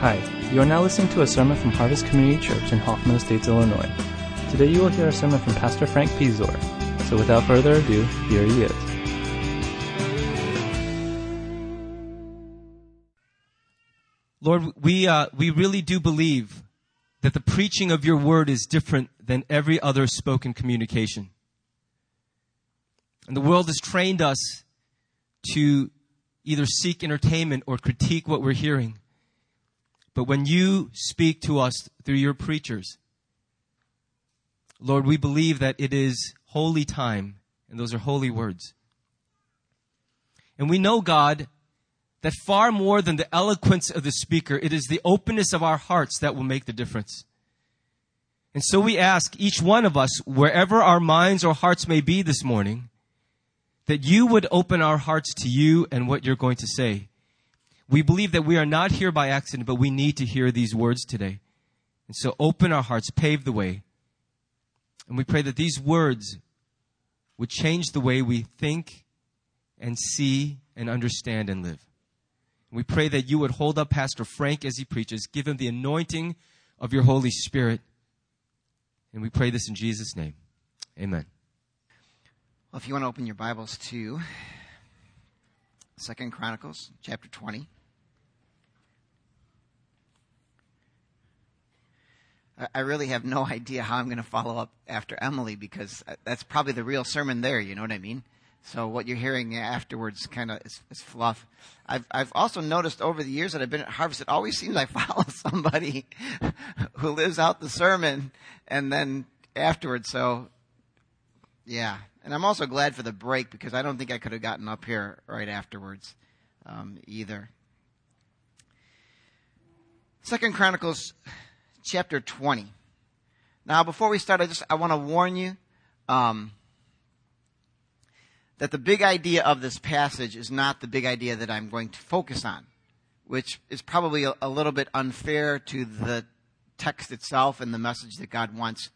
Hi, you are now listening to a sermon from Harvest Community Church in Hoffman Estates, Illinois. Today you will hear a sermon from Pastor Frank Pizor. So without further ado, here he is. Lord, we, uh, we really do believe that the preaching of your word is different than every other spoken communication. And the world has trained us to either seek entertainment or critique what we're hearing. But when you speak to us through your preachers, Lord, we believe that it is holy time, and those are holy words. And we know, God, that far more than the eloquence of the speaker, it is the openness of our hearts that will make the difference. And so we ask each one of us, wherever our minds or hearts may be this morning, that you would open our hearts to you and what you're going to say. We believe that we are not here by accident, but we need to hear these words today. And so open our hearts, pave the way. And we pray that these words would change the way we think and see and understand and live. We pray that you would hold up Pastor Frank as he preaches, give him the anointing of your Holy Spirit. And we pray this in Jesus' name. Amen. Well, if you want to open your Bibles to Second Chronicles chapter 20. I really have no idea how I'm going to follow up after Emily because that's probably the real sermon there, you know what I mean? So what you're hearing afterwards kind of is, is, fluff. I've, I've also noticed over the years that I've been at Harvest, it always seems I follow somebody who lives out the sermon and then afterwards. So yeah. And I'm also glad for the break because I don't think I could have gotten up here right afterwards um, either. Second Chronicles chapter 20. Now, before we start, I just I want to warn you um, that the big idea of this passage is not the big idea that I'm going to focus on, which is probably a, a little bit unfair to the text itself and the message that God wants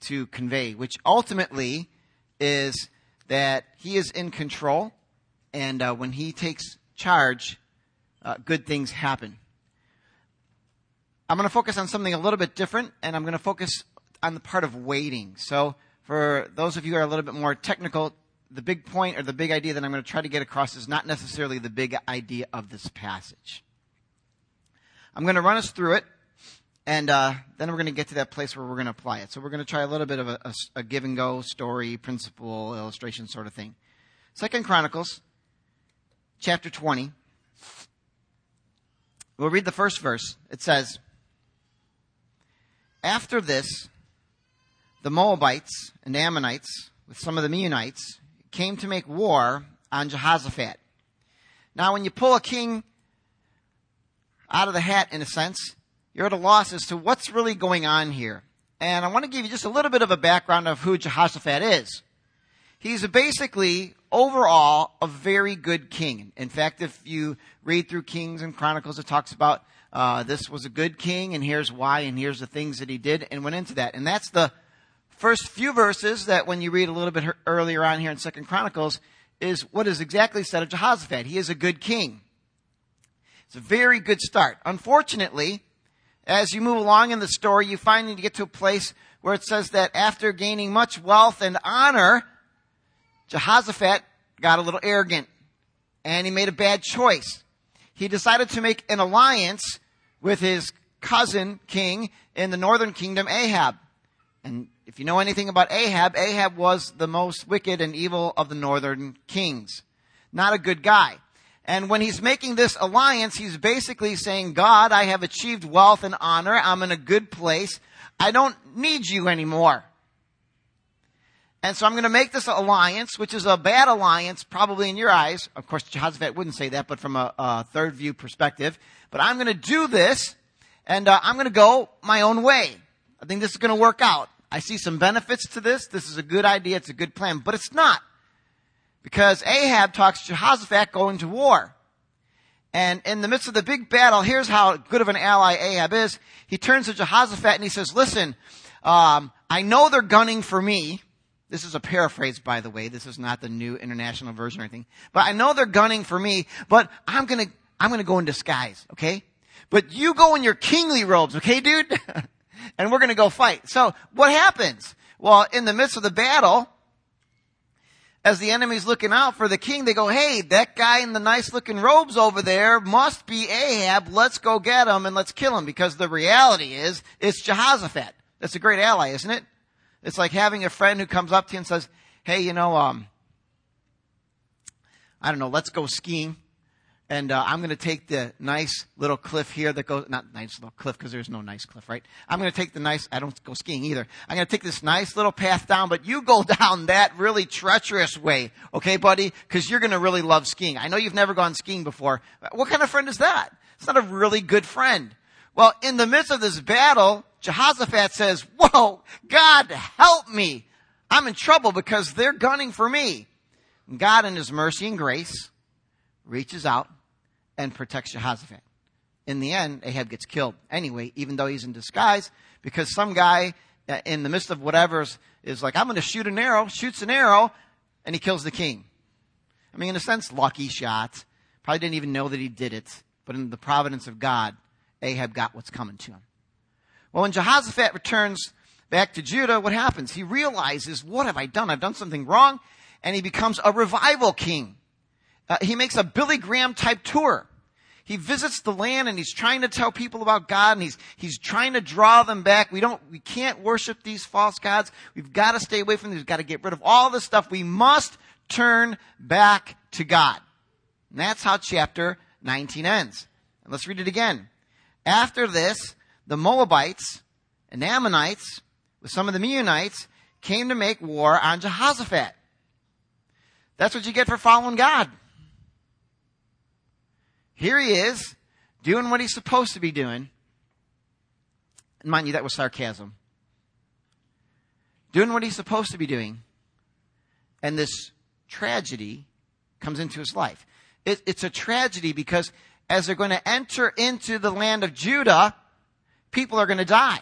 to convey, which ultimately is that He is in control, and uh, when He takes charge, uh, good things happen. I'm going to focus on something a little bit different, and I'm going to focus on the part of waiting. So, for those of you who are a little bit more technical, the big point or the big idea that I'm going to try to get across is not necessarily the big idea of this passage. I'm going to run us through it, and uh, then we're going to get to that place where we're going to apply it. So we're going to try a little bit of a, a, a give and go story, principle, illustration sort of thing. Second Chronicles, chapter 20. We'll read the first verse. It says, after this, the Moabites and Ammonites, with some of the Meunites, came to make war on Jehoshaphat. Now, when you pull a king out of the hat, in a sense, you're at a loss as to what's really going on here. And I want to give you just a little bit of a background of who Jehoshaphat is. He's basically, overall, a very good king. In fact, if you read through Kings and Chronicles, it talks about uh, this was a good king, and here's why, and here's the things that he did, and went into that. And that's the first few verses that when you read a little bit earlier on here in Second Chronicles, is what is exactly said of Jehoshaphat. He is a good king. It's a very good start. Unfortunately, as you move along in the story, you finally get to a place where it says that after gaining much wealth and honor, Jehoshaphat got a little arrogant and he made a bad choice. He decided to make an alliance with his cousin king in the northern kingdom, Ahab. And if you know anything about Ahab, Ahab was the most wicked and evil of the northern kings. Not a good guy. And when he's making this alliance, he's basically saying, God, I have achieved wealth and honor. I'm in a good place. I don't need you anymore. And so I'm going to make this alliance, which is a bad alliance, probably in your eyes. Of course, Jehoshaphat wouldn't say that, but from a, a third view perspective. But I'm going to do this, and uh, I'm going to go my own way. I think this is going to work out. I see some benefits to this. This is a good idea. It's a good plan, but it's not. Because Ahab talks Jehoshaphat going to war. And in the midst of the big battle, here's how good of an ally Ahab is. He turns to Jehoshaphat and he says, listen, um, I know they're gunning for me. This is a paraphrase, by the way. This is not the new international version or anything. But I know they're gunning for me, but I'm gonna, I'm gonna go in disguise, okay? But you go in your kingly robes, okay, dude? and we're to go fight. So what happens? Well, in the midst of the battle, as the enemy's looking out for the king, they go, hey, that guy in the nice looking robes over there must be Ahab. Let's go get him and let's kill him because the reality is it's Jehoshaphat. That's a great ally, isn't it? It's like having a friend who comes up to you and says, hey, you know, um, I don't know, let's go skiing. And uh, I'm going to take the nice little cliff here that goes, not nice little cliff because there's no nice cliff, right? I'm going to take the nice, I don't go skiing either. I'm going to take this nice little path down, but you go down that really treacherous way, okay, buddy? Because you're going to really love skiing. I know you've never gone skiing before. What kind of friend is that? It's not a really good friend. Well, in the midst of this battle, Jehoshaphat says, Whoa, God help me. I'm in trouble because they're gunning for me. And God, in His mercy and grace, reaches out and protects Jehoshaphat. In the end, Ahab gets killed anyway, even though he's in disguise, because some guy uh, in the midst of whatever is, is like, I'm going to shoot an arrow, shoots an arrow, and he kills the king. I mean, in a sense, lucky shot. Probably didn't even know that he did it, but in the providence of God, Ahab got what's coming to him. Well, when Jehoshaphat returns back to Judah, what happens? He realizes, what have I done? I've done something wrong, and he becomes a revival king. Uh, he makes a Billy Graham type tour. He visits the land and he's trying to tell people about God and he's, he's trying to draw them back. We don't, we can't worship these false gods. We've got to stay away from them. We've got to get rid of all this stuff. We must turn back to God. And that's how chapter 19 ends. And let's read it again. After this, the Moabites and Ammonites, with some of the Meunites, came to make war on Jehoshaphat. That's what you get for following God. Here he is, doing what he's supposed to be doing. And mind you, that was sarcasm. Doing what he's supposed to be doing. And this tragedy comes into his life. It, it's a tragedy because as they're going to enter into the land of Judah, people are going to die.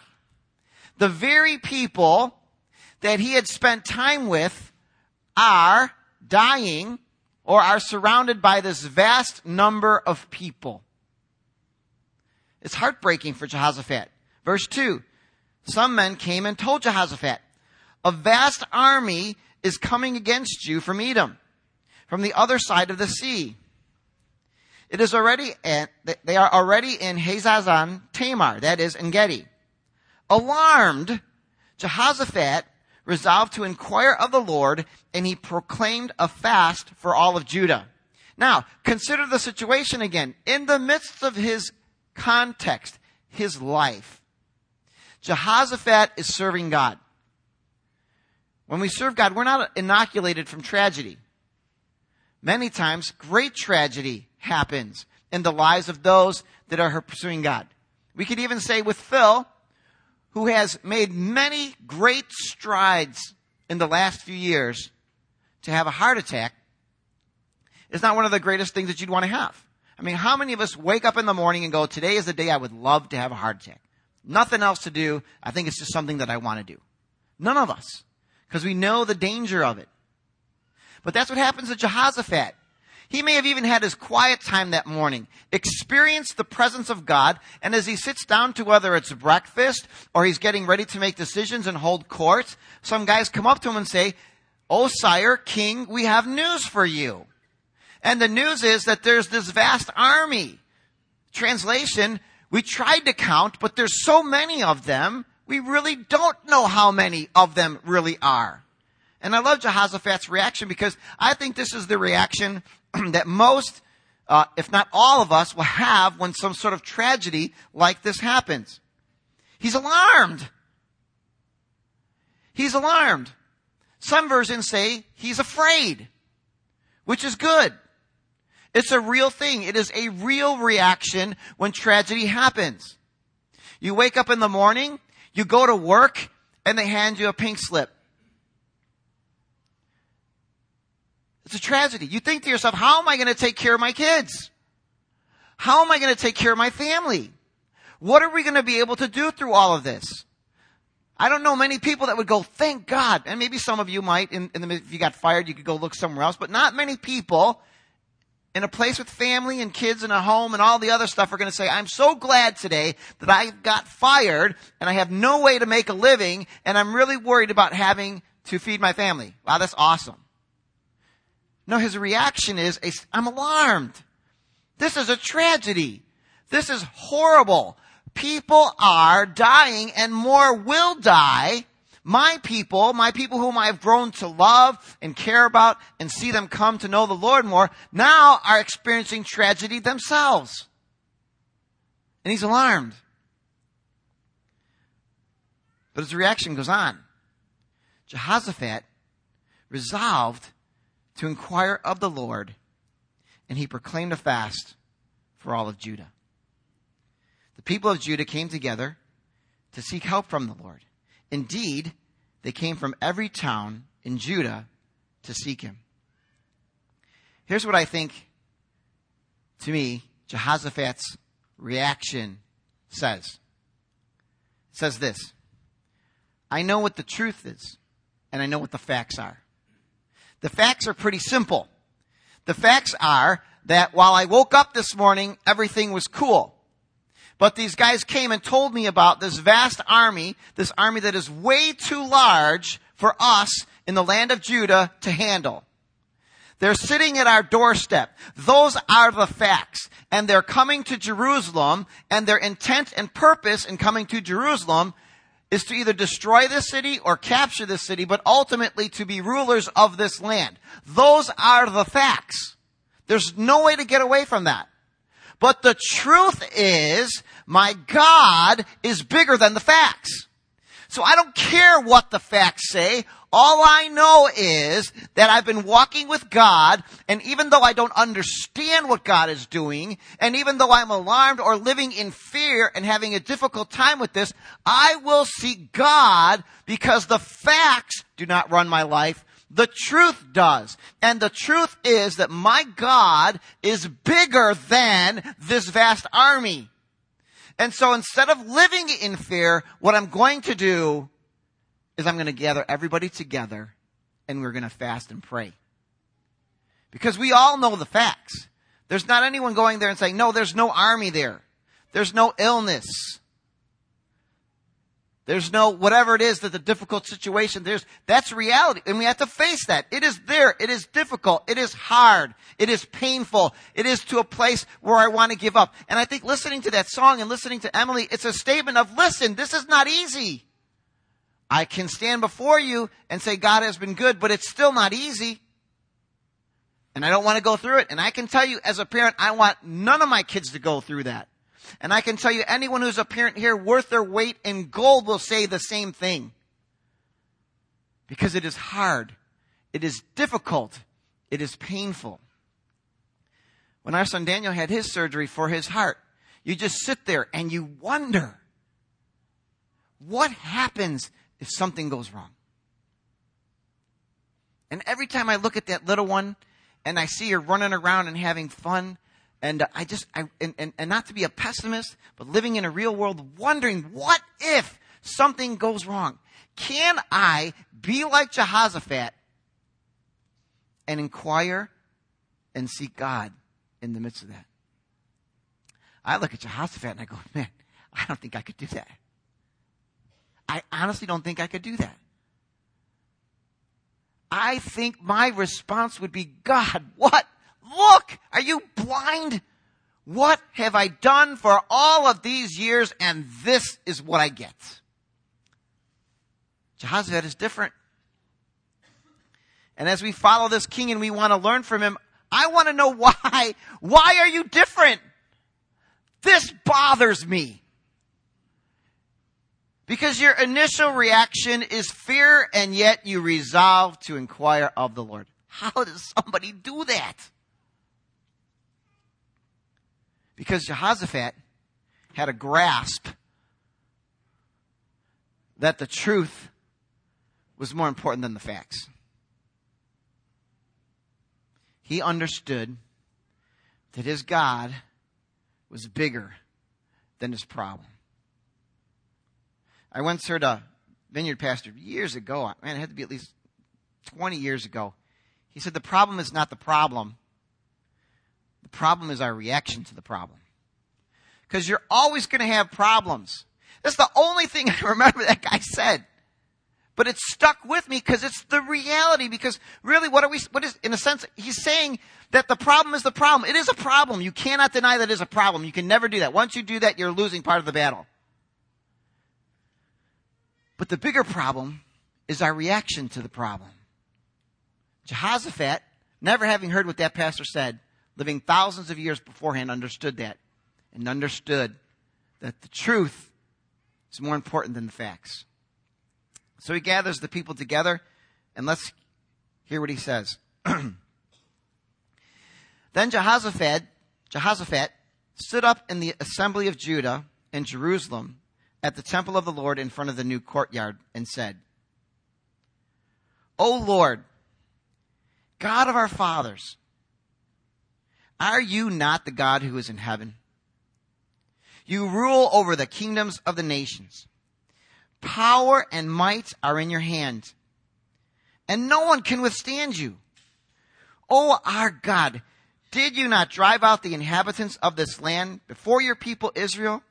The very people that he had spent time with are dying or are surrounded by this vast number of people. It's heartbreaking for Jehoshaphat. Verse 2. Some men came and told Jehoshaphat, a vast army is coming against you from Edom, from the other side of the sea. It is already, at, they are already in Hazazon Tamar, that is, En Gedi. Alarmed, Jehoshaphat resolved to inquire of the Lord, and he proclaimed a fast for all of Judah. Now, consider the situation again. In the midst of his context, his life, Jehoshaphat is serving God. When we serve God, we're not inoculated from tragedy. Many times, great tragedy happens in the lives of those that are pursuing God. We could even say with Phil, who has made many great strides in the last few years to have a heart attack is not one of the greatest things that you'd want to have. I mean, how many of us wake up in the morning and go, today is the day I would love to have a heart attack? Nothing else to do. I think it's just something that I want to do. None of us. Because we know the danger of it. But that's what happens to Jehoshaphat. He may have even had his quiet time that morning, experienced the presence of God, and as he sits down to whether it's breakfast or he's getting ready to make decisions and hold court, some guys come up to him and say, Oh, sire, king, we have news for you. And the news is that there's this vast army. Translation, we tried to count, but there's so many of them, we really don't know how many of them really are. And I love Jehoshaphat's reaction because I think this is the reaction that most, uh, if not all of us, will have when some sort of tragedy like this happens. He's alarmed. He's alarmed. Some versions say he's afraid, which is good. It's a real thing. It is a real reaction when tragedy happens. You wake up in the morning, you go to work, and they hand you a pink slip. It's a tragedy. You think to yourself, how am I going to take care of my kids? How am I going to take care of my family? What are we going to be able to do through all of this? I don't know many people that would go, thank God. And maybe some of you might, in, in the, if you got fired, you could go look somewhere else, but not many people in a place with family and kids and a home and all the other stuff are going to say, I'm so glad today that I got fired and I have no way to make a living and I'm really worried about having to feed my family. Wow, that's awesome. No, his reaction is, I'm alarmed. This is a tragedy. This is horrible. People are dying and more will die my people, my people whom I have grown to love and care about and see them come to know the Lord more, now are experiencing tragedy themselves. And he's alarmed. But his reaction goes on. Jehoshaphat resolved to inquire of the Lord, and he proclaimed a fast for all of Judah. The people of Judah came together to seek help from the Lord. Indeed, they came from every town in Judah to seek him. Here's what I think, to me, Jehoshaphat's reaction says. It says this I know what the truth is, and I know what the facts are. The facts are pretty simple. The facts are that while I woke up this morning, everything was cool. But these guys came and told me about this vast army, this army that is way too large for us in the land of Judah to handle. They're sitting at our doorstep. Those are the facts. And they're coming to Jerusalem, and their intent and purpose in coming to Jerusalem is to either destroy this city or capture this city, but ultimately to be rulers of this land. Those are the facts. There's no way to get away from that. But the truth is, my God is bigger than the facts. So I don't care what the facts say. All I know is that I've been walking with God, and even though I don't understand what God is doing, and even though I'm alarmed or living in fear and having a difficult time with this, I will seek God because the facts do not run my life. The truth does. And the truth is that my God is bigger than this vast army. And so instead of living in fear, what I'm going to do is I'm going to gather everybody together and we're going to fast and pray. Because we all know the facts. There's not anyone going there and saying, no, there's no army there. There's no illness. There's no whatever it is that the difficult situation there's that's reality and we have to face that. It is there. It is difficult. It is hard. It is painful. It is to a place where I want to give up. And I think listening to that song and listening to Emily, it's a statement of listen, this is not easy. I can stand before you and say God has been good, but it's still not easy. And I don't want to go through it. And I can tell you as a parent, I want none of my kids to go through that. And I can tell you anyone who's a parent here worth their weight in gold will say the same thing. Because it is hard. It is difficult. It is painful. When our son Daniel had his surgery for his heart, you just sit there and you wonder, what happens if something goes wrong? And every time I look at that little one and I see her running around and having fun, and I just, I, and, and, and not to be a pessimist, but living in a real world, wondering what if something goes wrong? Can I be like Jehoshaphat and inquire and seek God in the midst of that? I look at Jehoshaphat and I go, man, I don't think I could do that. I honestly don't think I could do that. I think my response would be, God, what Look, are you blind? What have I done for all of these years and this is what I get? Jehoshaphat is different. And as we follow this king and we want to learn from him, I want to know why. Why are you different? This bothers me. Because your initial reaction is fear and yet you resolve to inquire of the Lord. How does somebody do that? Because Jehoshaphat had a grasp that the truth was more important than the facts. He understood that his God was bigger than his problem. I once heard a vineyard pastor years ago, man, it had to be at least 20 years ago. He said, The problem is not the problem, The problem is our reaction to the problem. Because you're always going to have problems. That's the only thing I remember that guy said. But it stuck with me because it's the reality. Because really, what are we, what is, in a sense, he's saying that the problem is the problem. It is a problem. You cannot deny that it is a problem. You can never do that. Once you do that, you're losing part of the battle. But the bigger problem is our reaction to the problem. Jehoshaphat, never having heard what that pastor said, living thousands of years beforehand, understood that and understood that the truth is more important than the facts. So he gathers the people together, and let's hear what he says. then Jehoshaphat, Jehoshaphat stood up in the assembly of Judah and Jerusalem at the temple of the Lord in front of the new courtyard and said, O Lord, God of our fathers, are you not the God who is in heaven? You rule over the kingdoms of the nations. Power and might are in your hand, and no one can withstand you. O our God, did you not drive out the inhabitants of this land before your people Israel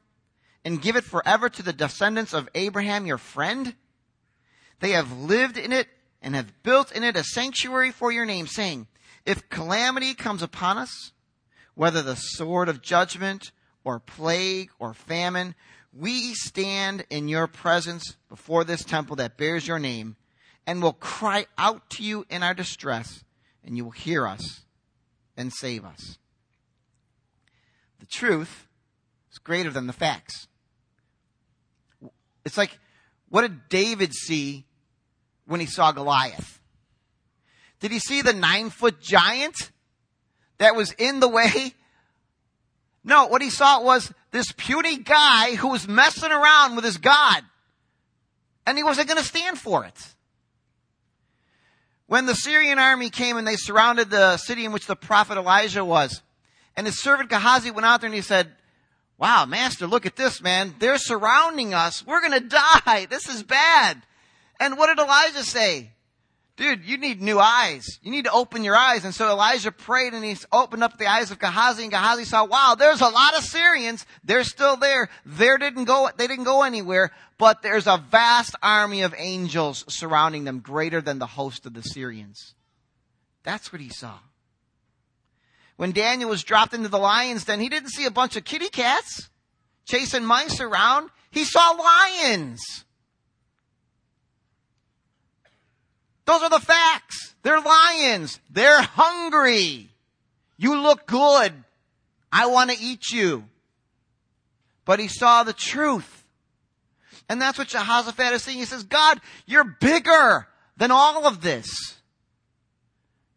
and give it forever to the descendants of Abraham, your friend? They have lived in it and have built in it a sanctuary for your name, saying, If calamity comes upon us, whether the sword of judgment or plague or famine, we stand in your presence before this temple that bears your name and will cry out to you in our distress, and you will hear us and save us. The truth is greater than the facts. It's like, what did David see when he saw Goliath? Did he see the nine foot giant that was in the way? No, what he saw was this puny guy who was messing around with his God. And he wasn't going to stand for it. When the Syrian army came and they surrounded the city in which the prophet Elijah was, and his servant Gehazi went out there and he said, Wow, master, look at this, man. They're surrounding us. We're going to die. This is bad. And what did Elijah say? Dude, you need new eyes. You need to open your eyes. And so Elijah prayed and he opened up the eyes of Gehazi and Gehazi saw, wow, there's a lot of Syrians. They're still there. They didn't go, they didn't go anywhere, but there's a vast army of angels surrounding them greater than the host of the Syrians. That's what he saw. When Daniel was dropped into the lion's den, he didn't see a bunch of kitty cats chasing mice around. He saw lions. Those are the facts. They're lions. They're hungry. You look good. I want to eat you. But he saw the truth. And that's what Jehoshaphat is saying. He says, God, you're bigger than all of this.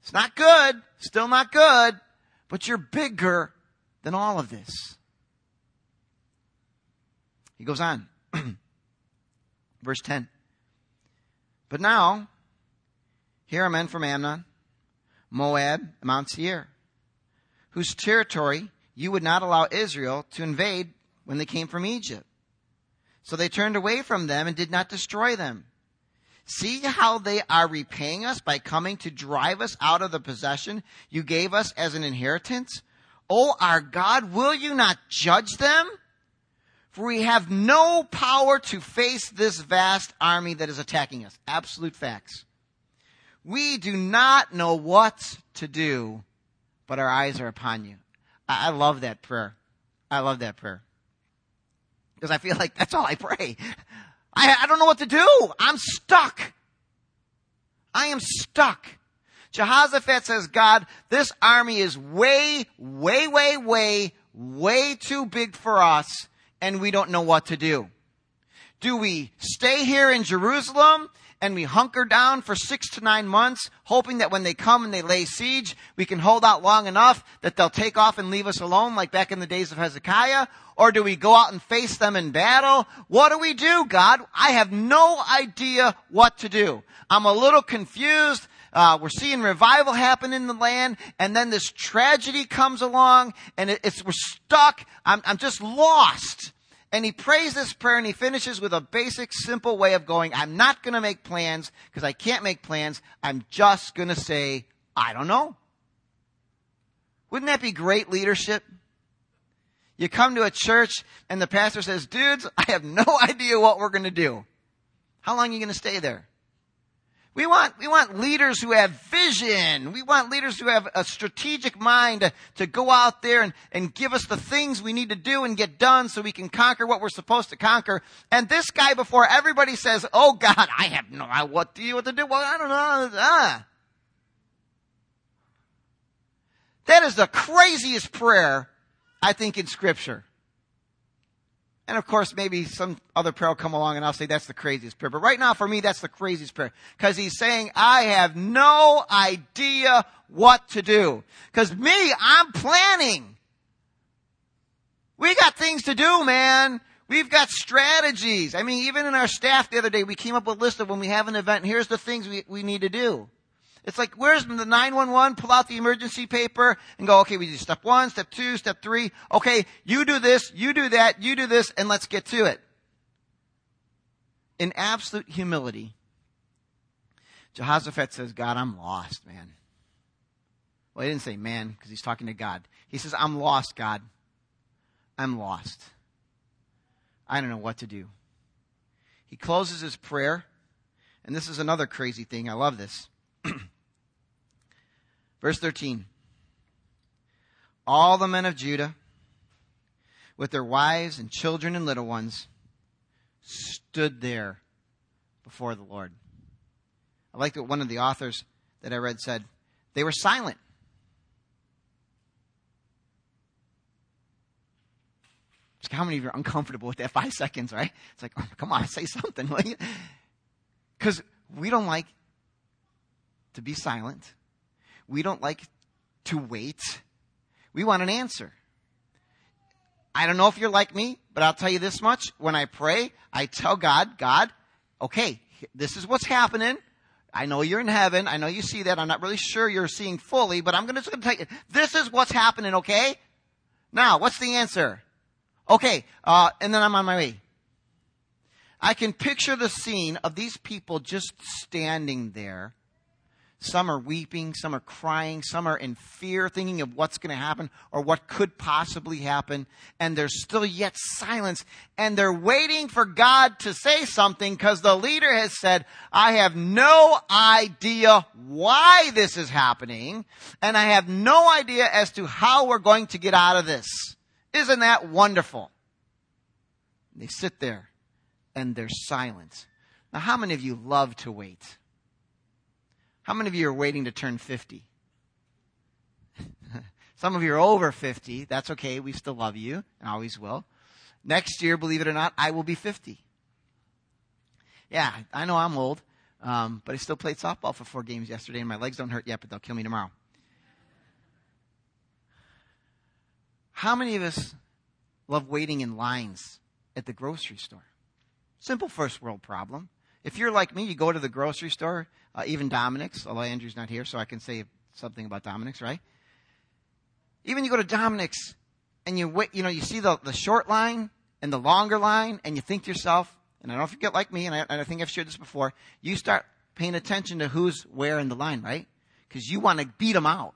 It's not good. Still not good. But you're bigger than all of this. He goes on. Verse 10. But now, here are men from Ammon, Moab, Mount Seir, whose territory you would not allow Israel to invade when they came from Egypt. So they turned away from them and did not destroy them. See how they are repaying us by coming to drive us out of the possession you gave us as an inheritance? O our God, will you not judge them? For we have no power to face this vast army that is attacking us. Absolute facts. We do not know what to do, but our eyes are upon you. I, love that prayer. I love that prayer. Because I feel like that's all I pray. I, I don't know what to do. I'm stuck. I am stuck. Jehoshaphat says, God, this army is way, way, way, way, way too big for us, and we don't know what to do. Do we stay here in Jerusalem and we hunker down for six to nine months, hoping that when they come and they lay siege, we can hold out long enough that they'll take off and leave us alone like back in the days of Hezekiah? Or do we go out and face them in battle? What do we do, God? I have no idea what to do. I'm a little confused. Uh, we're seeing revival happen in the land, and then this tragedy comes along, and it, it's we're stuck. I'm, I'm just lost. And he prays this prayer and he finishes with a basic, simple way of going, I'm not going to make plans because I can't make plans. I'm just going to say, I don't know. Wouldn't that be great leadership? You come to a church and the pastor says, dudes, I have no idea what we're going to do. How long are you going to stay there? We want, we want leaders who have vision. We want leaders who have a strategic mind to, to go out there and, and give us the things we need to do and get done so we can conquer what we're supposed to conquer. And this guy before everybody says, Oh God, I have no idea what to what to do. Well, I don't know. Ah. That is the craziest prayer, I think, in scripture. And of course, maybe some other prayer will come along and I'll say that's the craziest prayer. But right now, for me, that's the craziest prayer. Cause he's saying, I have no idea what to do. Cause me, I'm planning. We got things to do, man. We've got strategies. I mean, even in our staff the other day, we came up with a list of when we have an event, here's the things we, we need to do. It's like, where's the 911? Pull out the emergency paper and go, okay, we do step one, step two, step three. Okay, you do this, you do that, you do this, and let's get to it. In absolute humility, Jehoshaphat says, God, I'm lost, man. Well, he didn't say man because he's talking to God. He says, I'm lost, God. I'm lost. I don't know what to do. He closes his prayer, and this is another crazy thing. I love this. Verse 13. All the men of Judah, with their wives and children and little ones, stood there before the Lord. I like what one of the authors that I read said. They were silent. Just how many of you are uncomfortable with that five seconds, right? It's like, oh, come on, say something. Because we don't like to be silent. We don't like to wait. We want an answer. I don't know if you're like me, but I'll tell you this much. When I pray, I tell God, God, okay, this is what's happening. I know you're in heaven. I know you see that. I'm not really sure you're seeing fully, but I'm going to tell you, this is what's happening, okay? Now, what's the answer? Okay, uh, and then I'm on my way. I can picture the scene of these people just standing there some are weeping, some are crying, some are in fear, thinking of what's going to happen or what could possibly happen. And there's still yet silence. And they're waiting for God to say something because the leader has said, I have no idea why this is happening. And I have no idea as to how we're going to get out of this. Isn't that wonderful? They sit there and they're silent. Now, how many of you love to wait? How many of you are waiting to turn 50? Some of you are over 50. That's okay. We still love you and always will. Next year, believe it or not, I will be 50. Yeah, I know I'm old, um, but I still played softball for four games yesterday, and my legs don't hurt yet, but they'll kill me tomorrow. How many of us love waiting in lines at the grocery store? Simple first world problem. If you're like me, you go to the grocery store, uh, even Dominick's, although Andrew's not here, so I can say something about Dominick's, right? Even you go to Dominick's and you wait, you know, you see the, the short line and the longer line and you think to yourself, and I don't know if you get like me, and I, and I think I've shared this before, you start paying attention to who's where in the line, right? Because you want to beat them out.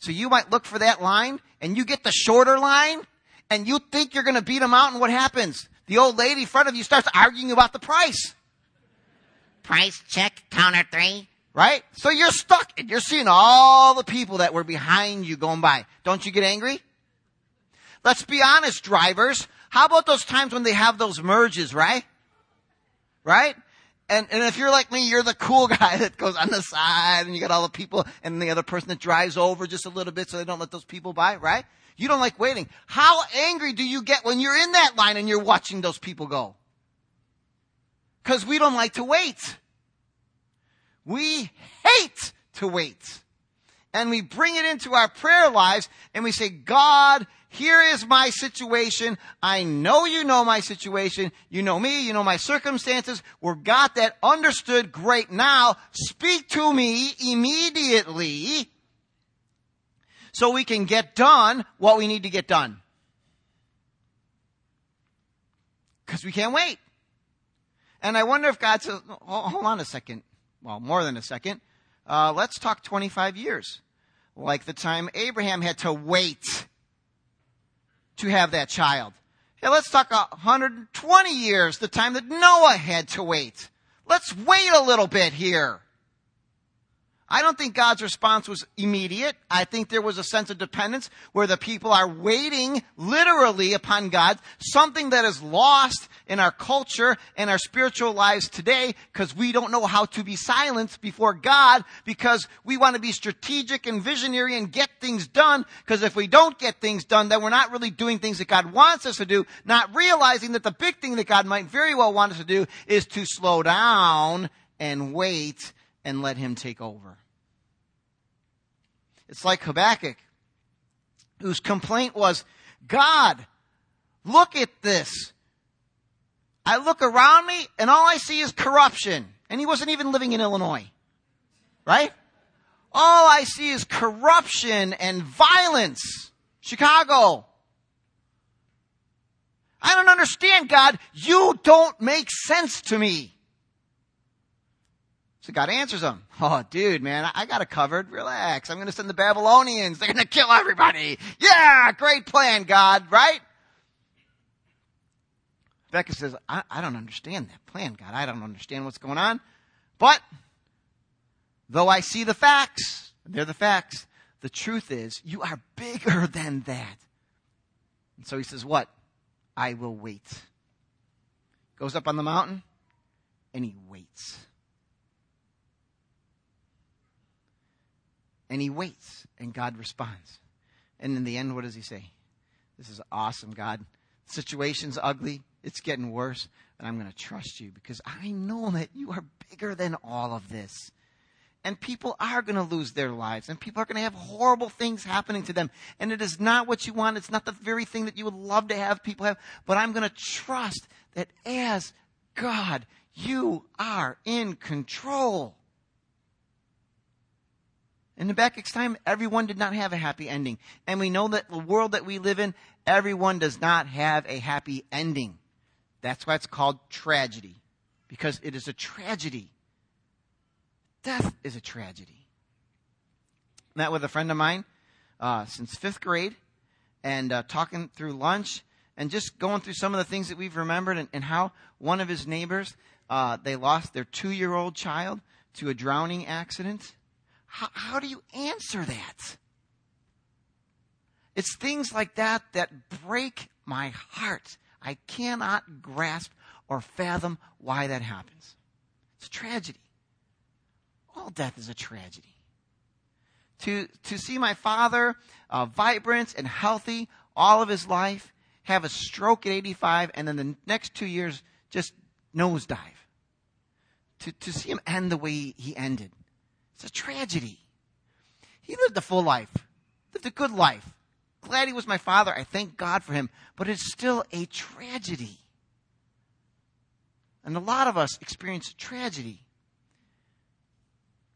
So you might look for that line and you get the shorter line and you think you're going to beat them out and what happens? The old lady in front of you starts arguing about the price price check, counter three. Right? So you're stuck and you're seeing all the people that were behind you going by. Don't you get angry? Let's be honest, drivers. How about those times when they have those merges, right? Right? And, and if you're like me, you're the cool guy that goes on the side and you got all the people and the other person that drives over just a little bit so they don't let those people by, right? You don't like waiting. How angry do you get when you're in that line and you're watching those people go? Because we don't like to wait. We hate to wait. And we bring it into our prayer lives and we say, God, here is my situation. I know you know my situation. You know me. You know my circumstances. We're got that understood. Great. Now speak to me immediately so we can get done what we need to get done. Because we can't wait. And I wonder if God says, hold on a second. Well, more than a second. Uh, let's talk 25 years. like the time Abraham had to wait to have that child. Hey, let's talk 120 years, the time that Noah had to wait. Let's wait a little bit here. I don't think God's response was immediate. I think there was a sense of dependence where the people are waiting literally upon God, something that is lost in our culture and our spiritual lives today because we don't know how to be silent before God because we want to be strategic and visionary and get things done because if we don't get things done, then we're not really doing things that God wants us to do, not realizing that the big thing that God might very well want us to do is to slow down and wait and let him take over. It's like Habakkuk, whose complaint was, God, look at this. I look around me and all I see is corruption. And he wasn't even living in Illinois. Right? All I see is corruption and violence. Chicago. I don't understand, God. You don't make sense to me. So God answers him. Oh, dude, man, I got it covered. Relax. I'm going to send the Babylonians. They're going to kill everybody. Yeah, great plan, God, right? Becca says, I, I don't understand that plan, God. I don't understand what's going on. But, though I see the facts, they're the facts, the truth is, you are bigger than that. And so he says, What? I will wait. Goes up on the mountain, and he waits. And he waits, and God responds. And in the end, what does he say? This is awesome, God. The situation's ugly. It's getting worse, but I'm going to trust you because I know that you are bigger than all of this. And people are going to lose their lives, and people are going to have horrible things happening to them. And it is not what you want. It's not the very thing that you would love to have people have. But I'm going to trust that as God, you are in control. In Habakkuk's time, everyone did not have a happy ending. And we know that the world that we live in, everyone does not have a happy ending. That's why it's called tragedy. Because it is a tragedy. Death is a tragedy. Met with a friend of mine uh, since fifth grade and uh, talking through lunch and just going through some of the things that we've remembered and, and how one of his neighbors, uh, they lost their two year old child to a drowning accident how, how do you answer that? It's things like that that break my heart. I cannot grasp or fathom why that happens. It's a tragedy. All death is a tragedy. To, to see my father uh, vibrant and healthy all of his life, have a stroke at 85, and then the next two years just nosedive. To, to see him end the way he ended. It's a tragedy. He lived a full life, lived a good life. Glad he was my father. I thank God for him. But it's still a tragedy. And a lot of us experience tragedy.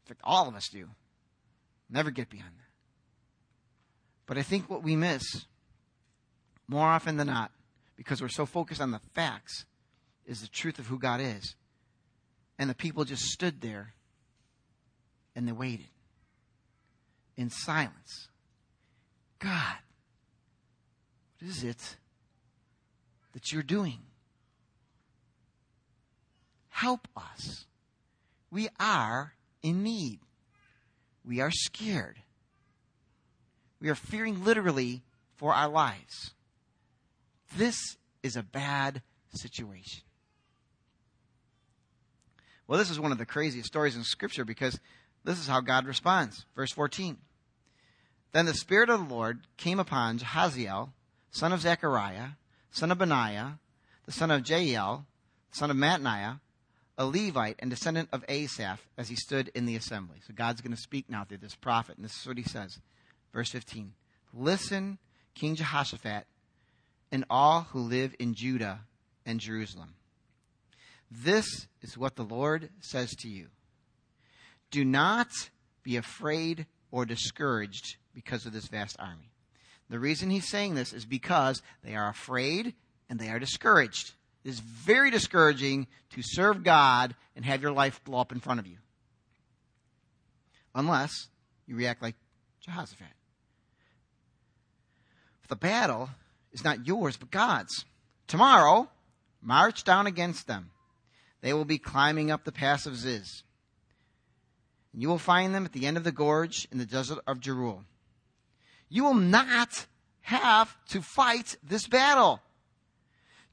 In fact, all of us do. Never get beyond that. But I think what we miss, more often than not, because we're so focused on the facts, is the truth of who God is. And the people just stood there and they waited in silence. God, what is it that you're doing? Help us. We are in need. We are scared. We are fearing literally for our lives. This is a bad situation. Well, this is one of the craziest stories in Scripture because this is how God responds. Verse 14. Then the Spirit of the Lord came upon Jahaziel, son of Zechariah, son of Benaiah, the son of Jael, son of Mattaniah, a Levite and descendant of Asaph, as he stood in the assembly. So God's going to speak now through this prophet, and this is what he says. Verse 15. Listen, King Jehoshaphat, and all who live in Judah and Jerusalem. This is what the Lord says to you. Do not be afraid or discouraged because of this vast army. The reason he's saying this is because they are afraid and they are discouraged. It is very discouraging to serve God and have your life blow up in front of you. Unless you react like Jehoshaphat. The battle is not yours, but God's. Tomorrow, march down against them. They will be climbing up the pass of Ziz. And you will find them at the end of the gorge in the desert of Jeruel. You will not have to fight this battle.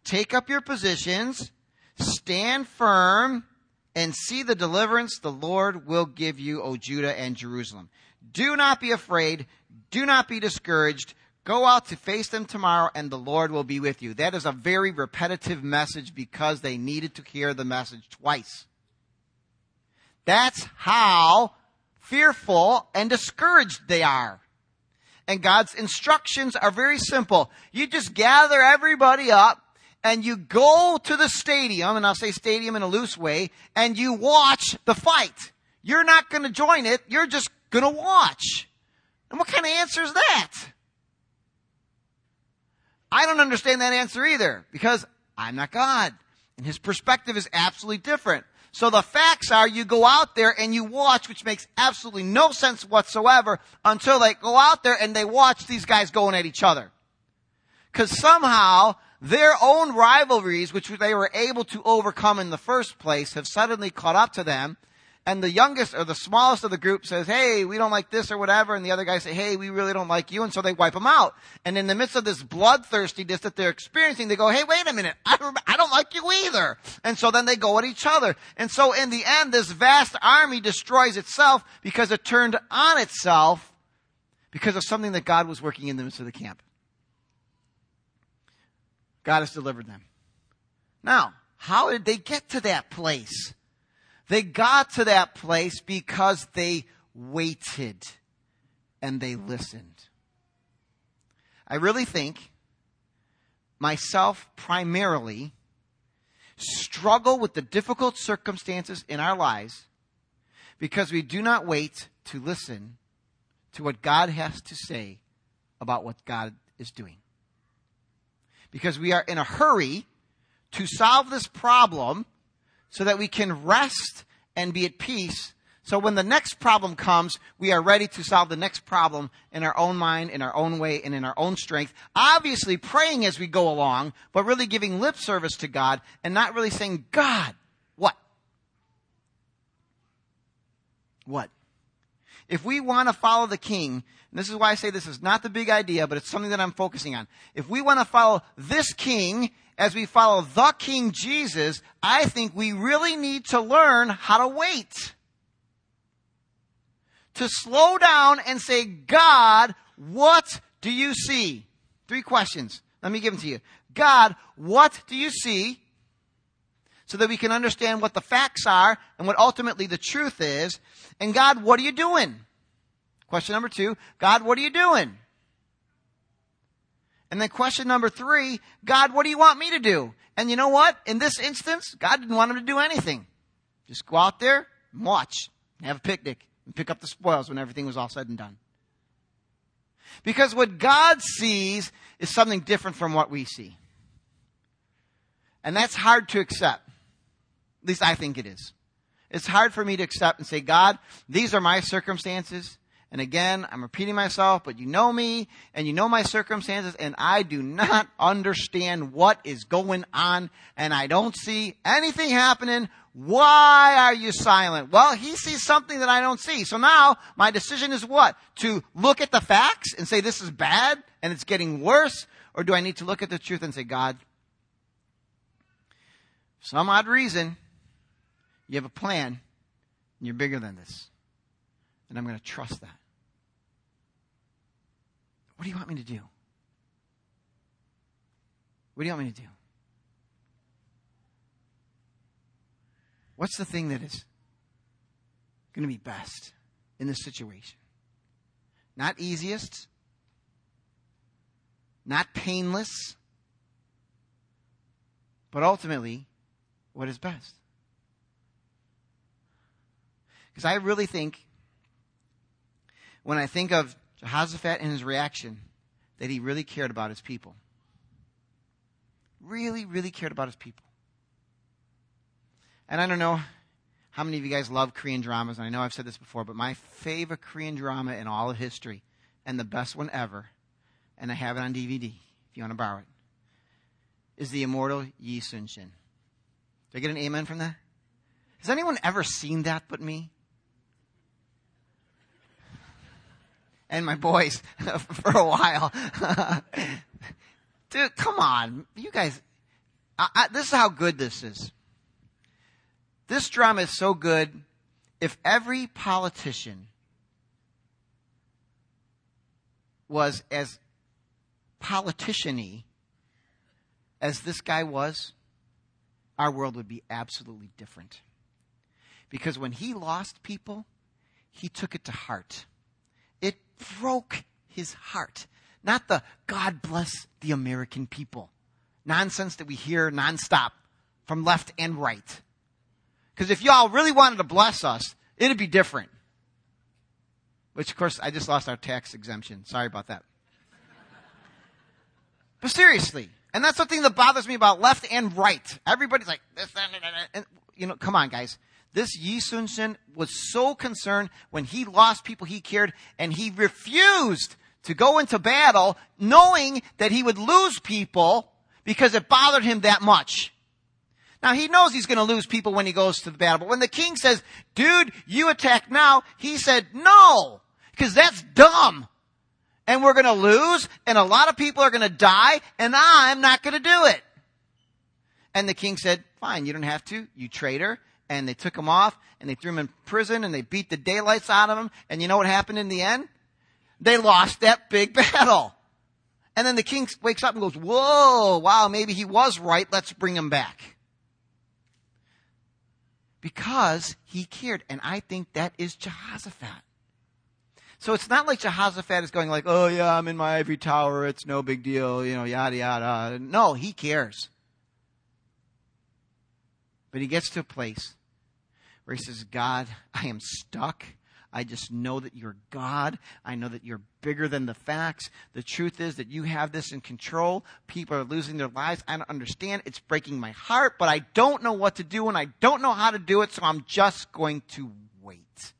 Take up your positions, stand firm, and see the deliverance the Lord will give you, O Judah and Jerusalem. Do not be afraid. Do not be discouraged. Go out to face them tomorrow and the Lord will be with you. That is a very repetitive message because they needed to hear the message twice. That's how fearful and discouraged they are. And God's instructions are very simple. You just gather everybody up and you go to the stadium, and I'll say stadium in a loose way, and you watch the fight. You're not going to join it. You're just going to watch. And what kind of answer is that? I don't understand that answer either because I'm not God. And his perspective is absolutely different. So the facts are you go out there and you watch, which makes absolutely no sense whatsoever until they go out there and they watch these guys going at each other. Cause somehow their own rivalries, which they were able to overcome in the first place, have suddenly caught up to them and the youngest or the smallest of the group says, hey, we don't like this or whatever, and the other guys say, hey, we really don't like you, and so they wipe them out. And in the midst of this bloodthirstiness that they're experiencing, they go, hey, wait a minute, I don't, I don't like you either. And so then they go at each other. And so in the end, this vast army destroys itself because it turned on itself because of something that God was working in the midst of the camp. God has delivered them. Now, how did they get to that place? They got to that place because they waited and they listened. I really think myself primarily struggle with the difficult circumstances in our lives because we do not wait to listen to what God has to say about what God is doing. Because we are in a hurry to solve this problem so that we can rest and be at peace. So when the next problem comes, we are ready to solve the next problem in our own mind, in our own way, and in our own strength. Obviously praying as we go along, but really giving lip service to God and not really saying, God, what? What? If we want to follow the king, and this is why I say this is not the big idea, but it's something that I'm focusing on. If we want to follow this king as we follow the King Jesus, I think we really need to learn how to wait. To slow down and say, God, what do you see? Three questions. Let me give them to you. God, what do you see? So that we can understand what the facts are and what ultimately the truth is. And God, what are you doing? Question number two, God, what are you doing? And then question number three, God, what do you want me to do? And you know what? In this instance, God didn't want him to do anything. Just go out there and watch, and have a picnic, and pick up the spoils when everything was all said and done. Because what God sees is something different from what we see. And that's hard to accept. At least I think it is. It's hard for me to accept and say, God, these are my circumstances. And again, I'm repeating myself, but you know me and you know my circumstances and I do not understand what is going on and I don't see anything happening. Why are you silent? Well, he sees something that I don't see. So now my decision is what? To look at the facts and say this is bad and it's getting worse? Or do I need to look at the truth and say, God, some odd reason, you have a plan and you're bigger than this. And I'm going to trust that. What do you want me to do? What do you want me to do? What's the thing that is going to be best in this situation? Not easiest, not painless, but ultimately, what is best? Because I really think, when I think of Jehoshaphat and his reaction that he really cared about his people. Really, really cared about his people. And I don't know How many of you guys love Korean dramas? And I know I've said this before, but my favorite Korean drama in all of history, and the best one ever, and I have it on DVD if you want to borrow it, is the immortal Yi Sun Shin. Did I get an amen from that? Has anyone ever seen that but me? And my boys for a while. Dude, come on. You guys, I, I, this is how good this is. This drama is so good. If every politician was as politician-y as this guy was, our world would be absolutely different. Because when he lost people, he took it to heart. It broke his heart. Not the God bless the American people nonsense that we hear nonstop from left and right. Because if y'all really wanted to bless us, it'd be different. Which, of course, I just lost our tax exemption. Sorry about that. But seriously, and that's the thing that bothers me about left and right. Everybody's like, this, that, that, that. and you know, come on, guys. This Yi Sun Shin was so concerned when he lost people he cared, and he refused to go into battle knowing that he would lose people because it bothered him that much. Now he knows he's going to lose people when he goes to the battle, but when the king says, dude, you attack now, he said, no, because that's dumb. And we're going to lose, and a lot of people are going to die, and I'm not going to do it. And the king said, fine, you don't have to, you traitor. And they took him off, and they threw him in prison, and they beat the daylights out of him. And you know what happened in the end? They lost that big battle. And then the king wakes up and goes, whoa, wow, maybe he was right. Let's bring him back. Because he cared. And I think that is Jehoshaphat. So it's not like Jehoshaphat is going like, oh yeah, I'm in my ivory tower. It's no big deal. You know, yada, yada. No, he cares. But he gets to a place where he says, God, I am stuck. I just know that you're God. I know that you're bigger than the facts. The truth is that you have this in control. People are losing their lives. I don't understand. It's breaking my heart, but I don't know what to do and I don't know how to do it, so I'm just going to wait.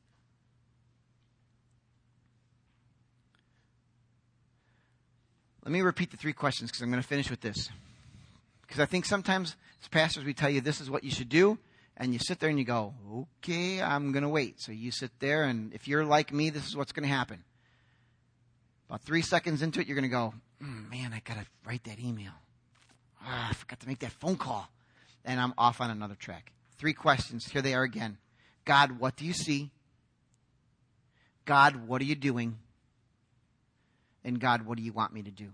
Let me repeat the three questions because I'm going to finish with this. Because I think sometimes as pastors we tell you this is what you should do, and you sit there and you go, okay, I'm going to wait. So you sit there, and if you're like me, this is what's going to happen. About three seconds into it, you're going to go, mm, man, I got to write that email. Ah, I forgot to make that phone call. And I'm off on another track. Three questions. Here they are again. God, what do you see? God, what are you doing? And God, what do you want me to do?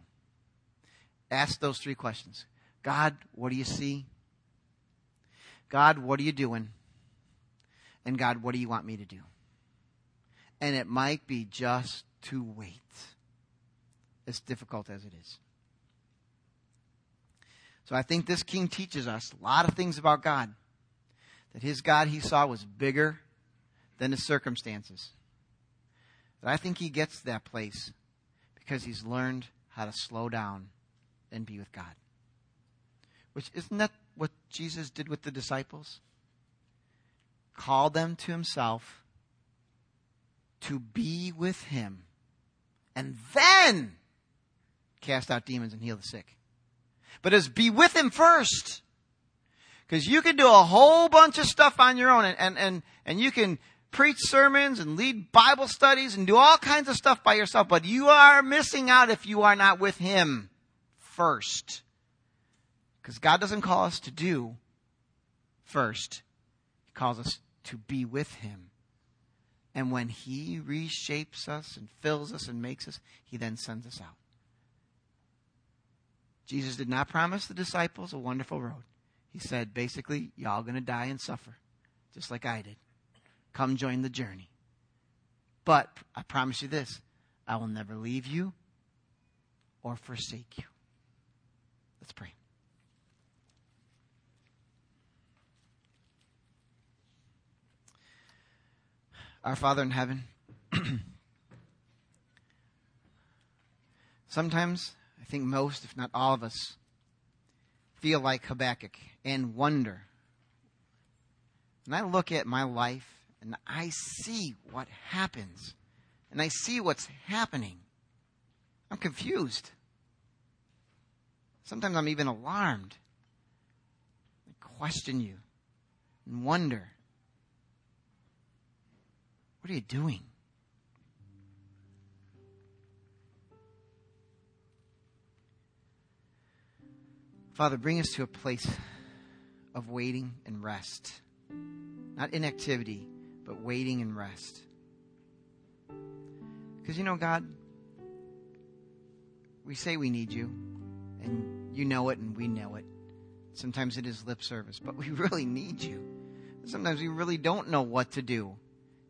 Ask those three questions. God, what do you see? God, what are you doing? And God, what do you want me to do? And it might be just to wait, as difficult as it is. So I think this king teaches us a lot of things about God. That his God he saw was bigger than his circumstances. But I think he gets to that place because he's learned how to slow down and be with God. Which isn't that what Jesus did with the disciples? Called them to himself to be with him and then cast out demons and heal the sick. But as be with him first. Because you can do a whole bunch of stuff on your own and, and, and, and you can preach sermons and lead Bible studies and do all kinds of stuff by yourself, but you are missing out if you are not with him first. Because God doesn't call us to do first, He calls us to be with Him. And when He reshapes us and fills us and makes us, He then sends us out. Jesus did not promise the disciples a wonderful road. He said, basically, y'all going to die and suffer, just like I did. Come join the journey. But I promise you this I will never leave you or forsake you. Let's pray. Our Father in heaven, sometimes, I think most, if not all of us, feel like Habakkuk and wonder. And I look at my life and I see what happens, and I see what's happening, I'm confused. Sometimes I'm even alarmed. I question you and wonder what are you doing? Father, bring us to a place of waiting and rest. Not inactivity, but waiting and rest. Because you know, God, we say we need you, and you know it, and we know it. Sometimes it is lip service, but we really need you. Sometimes we really don't know what to do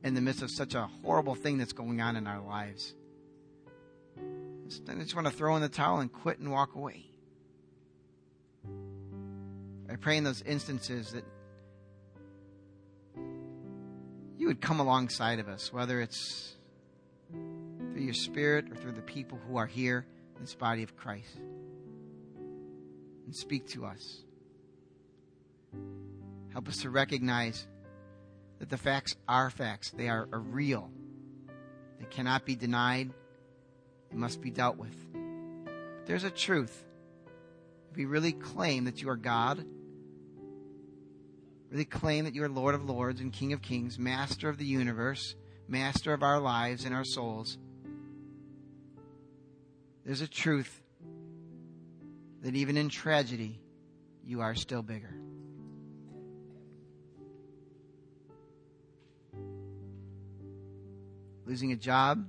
in the midst of such a horrible thing that's going on in our lives. I just want to throw in the towel and quit and walk away. I pray in those instances that you would come alongside of us, whether it's through your spirit or through the people who are here in this body of Christ, and speak to us. Help us to recognize that the facts are facts, they are, are real, they cannot be denied, they must be dealt with. There's a truth. If we really claim that you are God, really claim that you are Lord of Lords and King of Kings, Master of the universe, Master of our lives and our souls, there's a truth that even in tragedy, you are still bigger. Losing a job,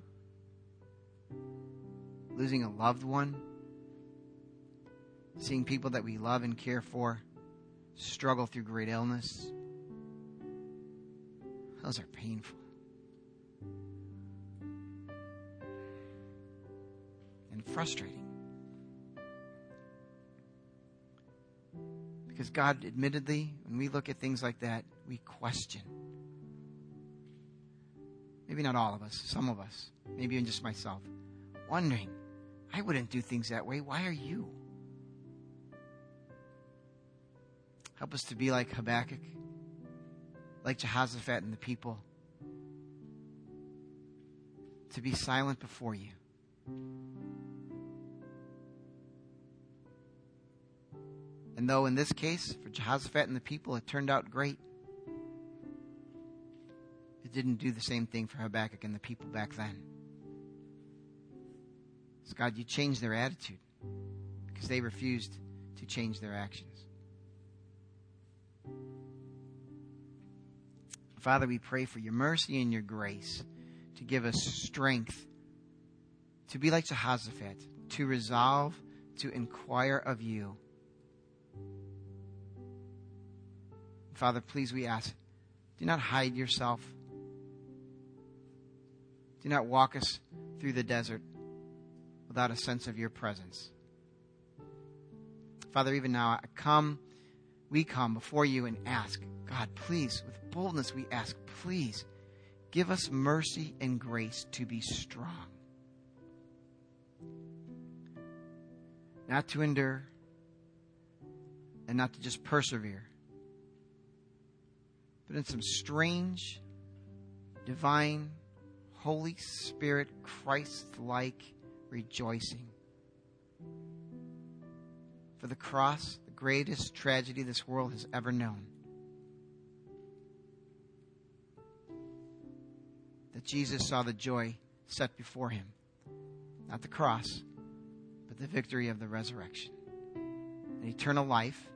losing a loved one, seeing people that we love and care for struggle through great illness. Those are painful. And frustrating. Because God, admittedly, when we look at things like that, we question. Maybe not all of us, some of us, maybe even just myself, wondering, I wouldn't do things that way. Why are you? Help us to be like Habakkuk, like Jehoshaphat and the people, to be silent before you. And though in this case, for Jehoshaphat and the people, it turned out great, didn't do the same thing for Habakkuk and the people back then. So God, you changed their attitude because they refused to change their actions. Father, we pray for your mercy and your grace to give us strength to be like Jehoshaphat, to resolve to inquire of you. Father, please, we ask, do not hide yourself. Do not walk us through the desert without a sense of your presence. Father, even now, I come, we come before you and ask, God, please, with boldness, we ask, please, give us mercy and grace to be strong. Not to endure and not to just persevere, but in some strange, divine, Holy Spirit, Christ like rejoicing. For the cross, the greatest tragedy this world has ever known. that Jesus saw the joy set before him. Not the cross, but the victory of the resurrection. An eternal life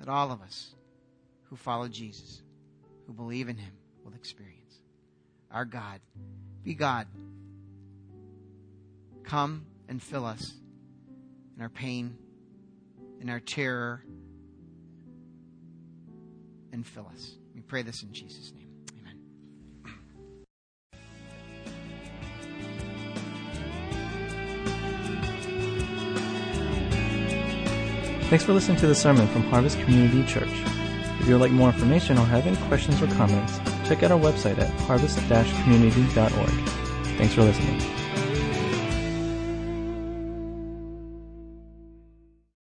that all of us who follow Jesus, who believe in him, will experience. Our God, be God. Come and fill us in our pain, in our terror, and fill us. We pray this in Jesus' name. Amen. Thanks for listening to the sermon from Harvest Community Church. If you would like more information or have any questions or comments, check out our website at harvest-community.org. Thanks for listening.